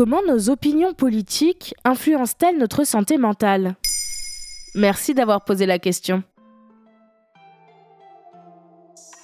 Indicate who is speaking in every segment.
Speaker 1: Comment nos opinions politiques influencent-elles notre santé mentale? Merci d'avoir posé la question.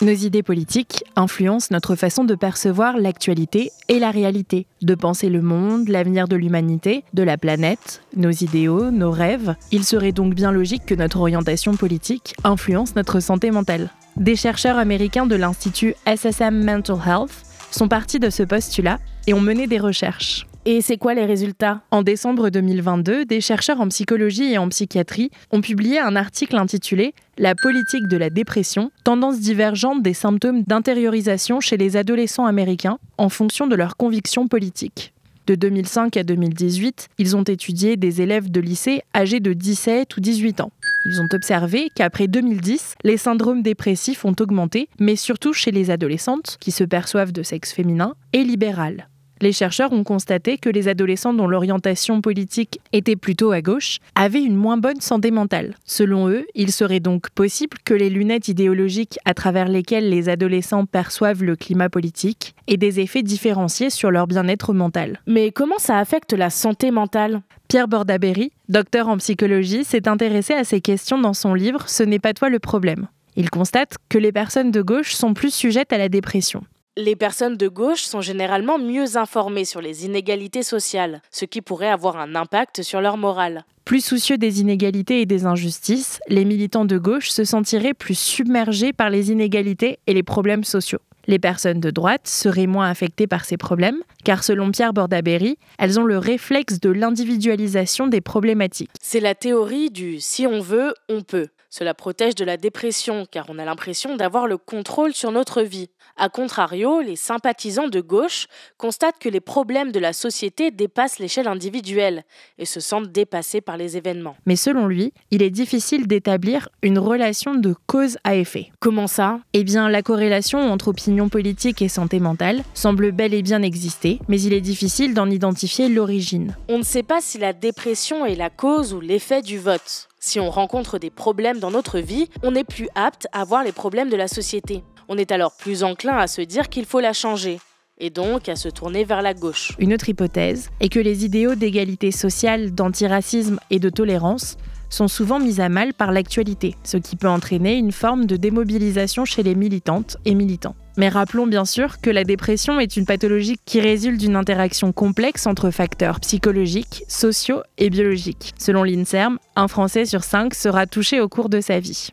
Speaker 2: Nos idées politiques influencent notre façon de percevoir l'actualité et la réalité, de penser le monde, l'avenir de l'humanité, de la planète, nos idéaux, nos rêves. Il serait donc bien logique que notre orientation politique influence notre santé mentale. Des chercheurs américains de l'Institut SSM Mental Health sont partis de ce postulat et ont mené des recherches.
Speaker 1: Et c'est quoi les résultats?
Speaker 2: En décembre 2022, des chercheurs en psychologie et en psychiatrie ont publié un article intitulé La politique de la dépression, tendances divergentes des symptômes d'intériorisation chez les adolescents américains en fonction de leurs convictions politiques. De 2005 à 2018, ils ont étudié des élèves de lycée âgés de 17 ou 18 ans. Ils ont observé qu'après 2010, les syndromes dépressifs ont augmenté, mais surtout chez les adolescentes, qui se perçoivent de sexe féminin, et libérales. Les chercheurs ont constaté que les adolescents dont l'orientation politique était plutôt à gauche avaient une moins bonne santé mentale. Selon eux, il serait donc possible que les lunettes idéologiques à travers lesquelles les adolescents perçoivent le climat politique aient des effets différenciés sur leur bien-être mental.
Speaker 1: Mais comment ça affecte la santé mentale?
Speaker 2: Pierre Bordaberry, docteur en psychologie, s'est intéressé à ces questions dans son livre Ce n'est pas toi le problème. Il constate que les personnes de gauche sont plus sujettes à la dépression.
Speaker 1: Les personnes de gauche sont généralement mieux informées sur les inégalités sociales, ce qui pourrait avoir un impact sur leur morale.
Speaker 2: Plus soucieux des inégalités et des injustices, les militants de gauche se sentiraient plus submergés par les inégalités et les problèmes sociaux. Les personnes de droite seraient moins affectées par ces problèmes, car selon Pierre Bordaberry, elles ont le réflexe de l'individualisation des problématiques.
Speaker 1: C'est la théorie du si on veut, on peut. Cela protège de la dépression, car on a l'impression d'avoir le contrôle sur notre vie. A contrario, les sympathisants de gauche constatent que les problèmes de la société dépassent l'échelle individuelle et se sentent dépassés par les événements.
Speaker 2: Mais selon lui, il est difficile d'établir une relation de cause à effet.
Speaker 1: Comment ça?
Speaker 2: Eh bien, la corrélation entre opinion politique et santé mentale semble bel et bien exister, mais il est difficile d'en identifier l'origine.
Speaker 1: On ne sait pas si la dépression est la cause ou l'effet du vote. Si on rencontre des problèmes dans notre vie, on est plus apte à voir les problèmes de la société. On est alors plus enclin à se dire qu'il faut la changer et donc à se tourner vers la gauche.
Speaker 2: Une autre hypothèse est que les idéaux d'égalité sociale, d'antiracisme et de tolérance sont souvent mis à mal par l'actualité, ce qui peut entraîner une forme de démobilisation chez les militantes et militants. Mais rappelons bien sûr que la dépression est une pathologie qui résulte d'une interaction complexe entre facteurs psychologiques, sociaux et biologiques. Selon l'INSERM, un Français sur cinq sera touché au cours de sa vie.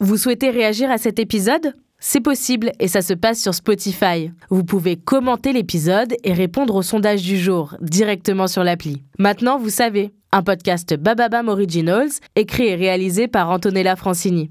Speaker 1: Vous souhaitez réagir à cet épisode? C'est possible et ça se passe sur Spotify. Vous pouvez commenter l'épisode et répondre au sondage du jour directement sur l'appli. Maintenant, vous savez, un podcast Bababam Originals, écrit et réalisé par Antonella Francini.